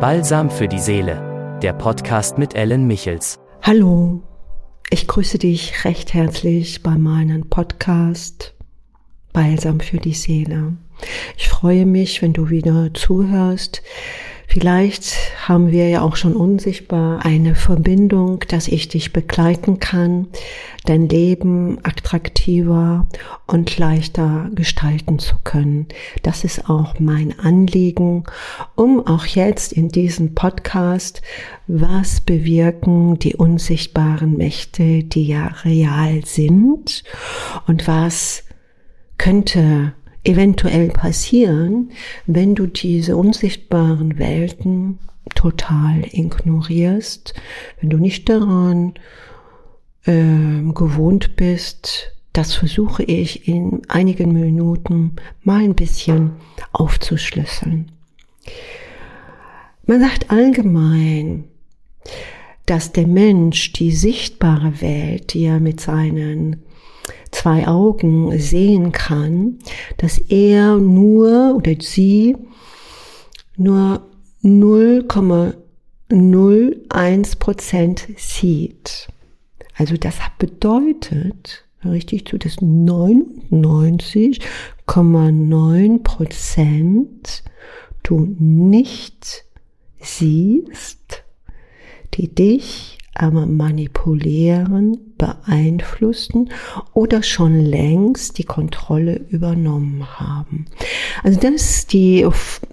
Balsam für die Seele, der Podcast mit Ellen Michels. Hallo, ich grüße dich recht herzlich bei meinem Podcast Balsam für die Seele. Ich freue mich, wenn du wieder zuhörst. Vielleicht haben wir ja auch schon unsichtbar eine Verbindung, dass ich dich begleiten kann, dein Leben attraktiver und leichter gestalten zu können. Das ist auch mein Anliegen, um auch jetzt in diesem Podcast, was bewirken die unsichtbaren Mächte, die ja real sind und was könnte eventuell passieren, wenn du diese unsichtbaren Welten total ignorierst, wenn du nicht daran äh, gewohnt bist. Das versuche ich in einigen Minuten mal ein bisschen aufzuschlüsseln. Man sagt allgemein, dass der Mensch die sichtbare Welt, die er mit seinen zwei Augen sehen kann, dass er nur oder sie nur 0,01 Prozent sieht. Also das bedeutet, richtig zu, dass 99,9 Prozent du nicht siehst, die dich Manipulieren, beeinflussen oder schon längst die Kontrolle übernommen haben. Also das ist die,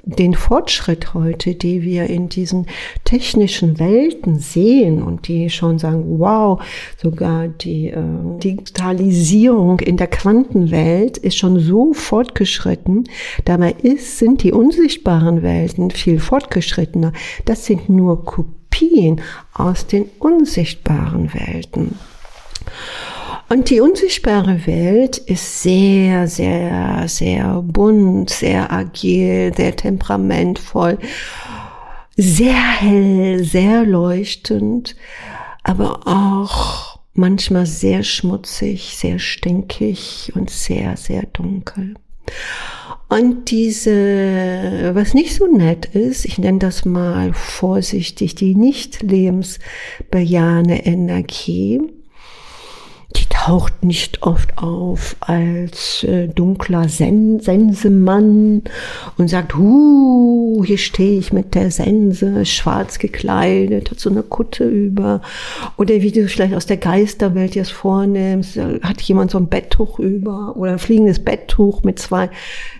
den Fortschritt heute, die wir in diesen technischen Welten sehen und die schon sagen, wow, sogar die äh, Digitalisierung in der Quantenwelt ist schon so fortgeschritten. Dabei ist, sind die unsichtbaren Welten viel fortgeschrittener. Das sind nur Kopien Kopien aus den unsichtbaren Welten. Und die unsichtbare Welt ist sehr, sehr, sehr bunt, sehr agil, sehr temperamentvoll, sehr hell, sehr leuchtend, aber auch manchmal sehr schmutzig, sehr stinkig und sehr, sehr dunkel. Und diese, was nicht so nett ist, ich nenne das mal vorsichtig, die nicht lebensbejahende Energie, taucht nicht oft auf als äh, dunkler Sen Sensemann und sagt, hu, hier stehe ich mit der Sense, schwarz gekleidet, hat so eine Kutte über. Oder wie du vielleicht aus der Geisterwelt jetzt vornimmst, hat jemand so ein Betttuch über oder ein fliegendes Betttuch mit zwei,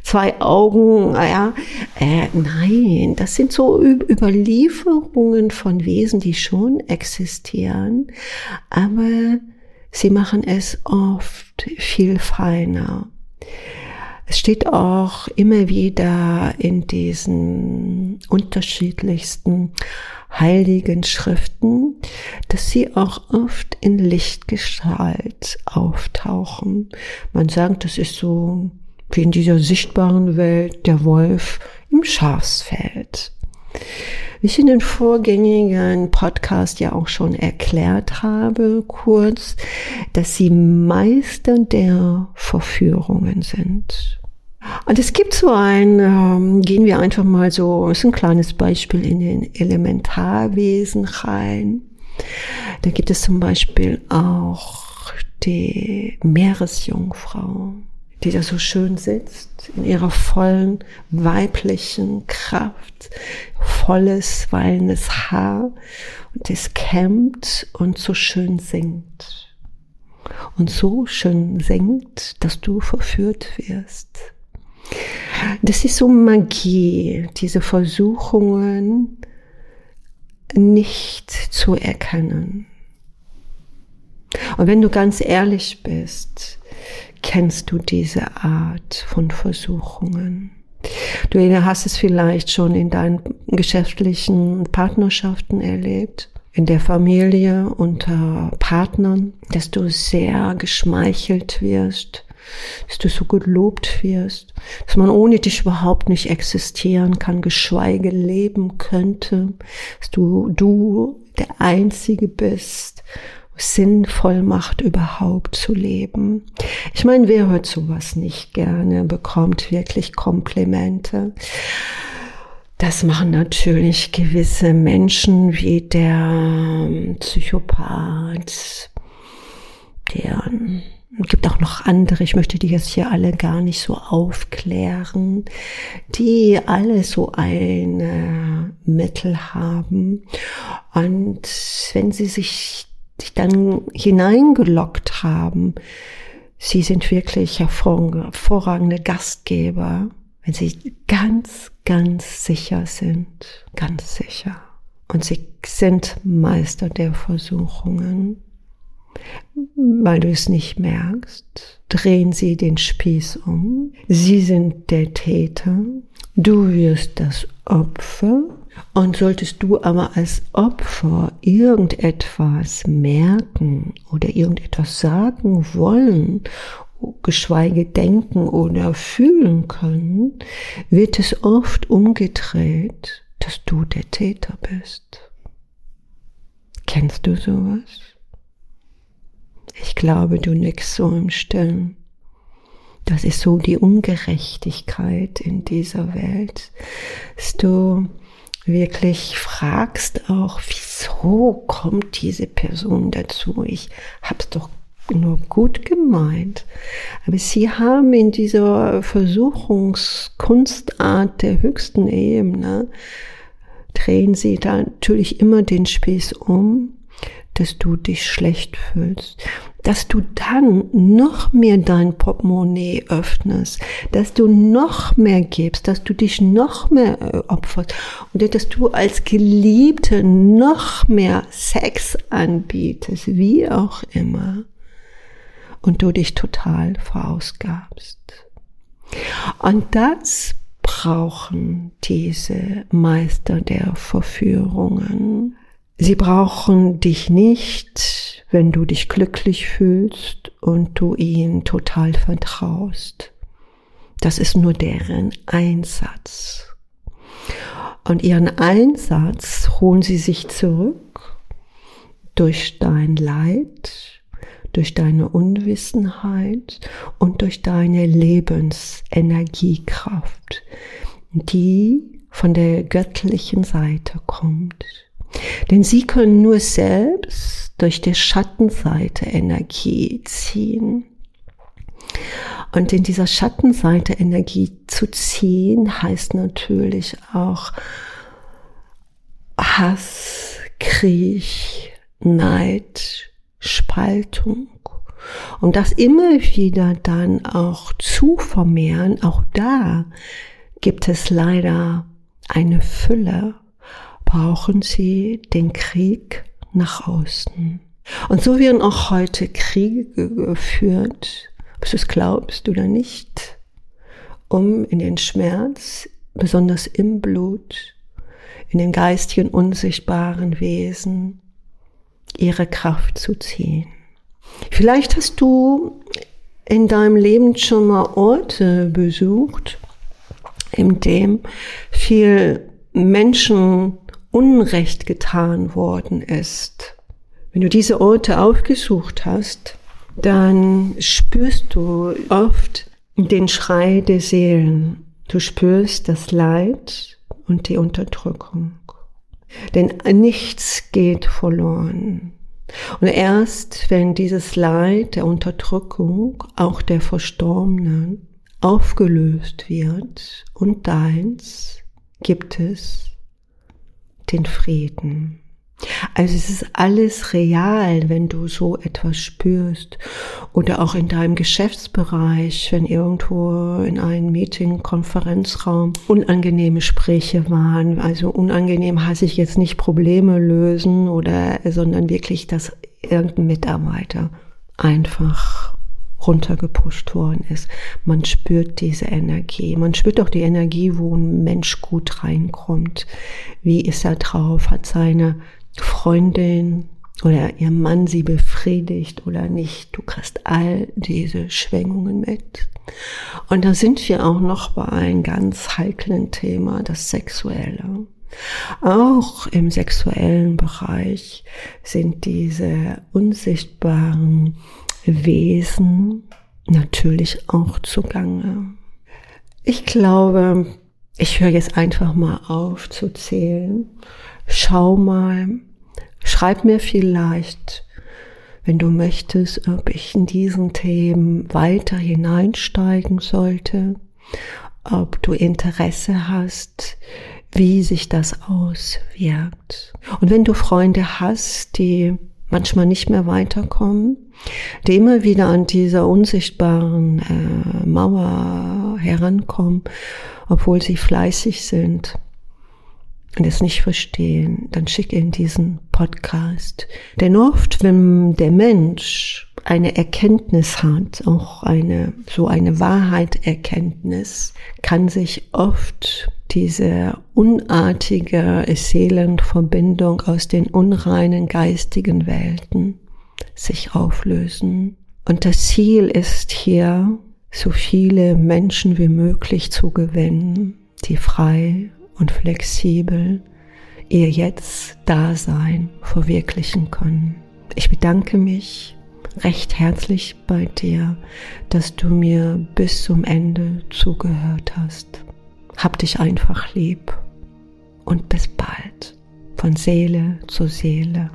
zwei Augen. Ja, äh, nein, das sind so Überlieferungen von Wesen, die schon existieren, aber Sie machen es oft viel feiner. Es steht auch immer wieder in diesen unterschiedlichsten heiligen Schriften, dass sie auch oft in Lichtgestalt auftauchen. Man sagt, das ist so wie in dieser sichtbaren Welt der Wolf im Schafsfeld. Wie ich in den vorgängigen Podcast ja auch schon erklärt habe, kurz, dass sie Meister der Verführungen sind. Und es gibt so ein, ähm, gehen wir einfach mal so, ist ein kleines Beispiel in den Elementarwesen rein. Da gibt es zum Beispiel auch die Meeresjungfrau die da so schön sitzt, in ihrer vollen weiblichen Kraft, volles, wallendes Haar und es kämmt und so schön singt. Und so schön singt, dass du verführt wirst. Das ist so Magie, diese Versuchungen nicht zu erkennen. Und wenn du ganz ehrlich bist, kennst du diese Art von Versuchungen. Du hast es vielleicht schon in deinen geschäftlichen Partnerschaften erlebt, in der Familie, unter Partnern, dass du sehr geschmeichelt wirst, dass du so gelobt wirst, dass man ohne dich überhaupt nicht existieren kann, geschweige leben könnte, dass du, du der Einzige bist, sinnvoll macht, überhaupt zu leben. Ich meine, wer hört sowas nicht gerne, bekommt wirklich Komplimente. Das machen natürlich gewisse Menschen wie der ähm, Psychopath, der es gibt auch noch andere, ich möchte die jetzt hier alle gar nicht so aufklären, die alle so ein äh, Mittel haben. Und wenn sie sich, sich dann hineingelockt haben, sie sind wirklich hervorragende Gastgeber, wenn sie ganz, ganz sicher sind, ganz sicher. Und sie sind Meister der Versuchungen weil du es nicht merkst, drehen sie den Spieß um. Sie sind der Täter, du wirst das Opfer. Und solltest du aber als Opfer irgendetwas merken oder irgendetwas sagen wollen, geschweige denken oder fühlen können, wird es oft umgedreht, dass du der Täter bist. Kennst du sowas? Ich glaube, du nix so im Stillen. Das ist so die Ungerechtigkeit in dieser Welt, dass du wirklich fragst auch, wieso kommt diese Person dazu? Ich hab's doch nur gut gemeint. Aber sie haben in dieser Versuchungskunstart der höchsten Ebene, drehen sie da natürlich immer den Spieß um dass du dich schlecht fühlst, dass du dann noch mehr dein Portemonnaie öffnest, dass du noch mehr gibst, dass du dich noch mehr äh, opferst und dass du als Geliebte noch mehr Sex anbietest, wie auch immer, und du dich total verausgabst. Und das brauchen diese Meister der Verführungen Sie brauchen dich nicht, wenn du dich glücklich fühlst und du ihnen total vertraust. Das ist nur deren Einsatz. Und ihren Einsatz holen sie sich zurück durch dein Leid, durch deine Unwissenheit und durch deine Lebensenergiekraft, die von der göttlichen Seite kommt. Denn sie können nur selbst durch die Schattenseite Energie ziehen. Und in dieser Schattenseite Energie zu ziehen, heißt natürlich auch Hass, Krieg, Neid, Spaltung. Und das immer wieder dann auch zu vermehren, auch da gibt es leider eine Fülle brauchen sie den Krieg nach außen. Und so werden auch heute Kriege geführt, ob du es glaubst oder nicht, um in den Schmerz, besonders im Blut, in den geistigen, unsichtbaren Wesen ihre Kraft zu ziehen. Vielleicht hast du in deinem Leben schon mal Orte besucht, in dem viel Menschen Unrecht getan worden ist. Wenn du diese Orte aufgesucht hast, dann spürst du oft den Schrei der Seelen. Du spürst das Leid und die Unterdrückung. Denn nichts geht verloren. Und erst wenn dieses Leid der Unterdrückung, auch der Verstorbenen, aufgelöst wird und deins, gibt es den Frieden. Also es ist alles real, wenn du so etwas spürst. Oder auch in deinem Geschäftsbereich, wenn irgendwo in einem Meeting, Konferenzraum unangenehme Gespräche waren. Also unangenehm heißt ich jetzt nicht Probleme lösen oder, sondern wirklich, dass irgendein Mitarbeiter einfach runtergepusht worden ist. Man spürt diese Energie. Man spürt auch die Energie, wo ein Mensch gut reinkommt. Wie ist er drauf? Hat seine Freundin oder ihr Mann sie befriedigt oder nicht? Du kriegst all diese Schwingungen mit. Und da sind wir auch noch bei einem ganz heiklen Thema, das Sexuelle. Auch im sexuellen Bereich sind diese unsichtbaren Wesen natürlich auch zugange. Ich glaube, Ich höre jetzt einfach mal auf zu zählen. Schau mal, schreib mir vielleicht, wenn du möchtest, ob ich in diesen Themen weiter hineinsteigen sollte, ob du Interesse hast, wie sich das auswirkt. Und wenn du Freunde hast, die manchmal nicht mehr weiterkommen, die immer wieder an dieser unsichtbaren äh, Mauer herankommen, obwohl sie fleißig sind und es nicht verstehen, dann schick ihnen diesen Podcast. Denn oft, wenn der Mensch eine Erkenntnis hat, auch eine, so eine Wahrheiterkenntnis, kann sich oft diese unartige Seelenverbindung aus den unreinen geistigen Welten sich auflösen. Und das Ziel ist hier, so viele Menschen wie möglich zu gewinnen, die frei und flexibel ihr Jetzt-Dasein verwirklichen können. Ich bedanke mich recht herzlich bei dir, dass du mir bis zum Ende zugehört hast. Hab dich einfach lieb und bis bald von Seele zu Seele.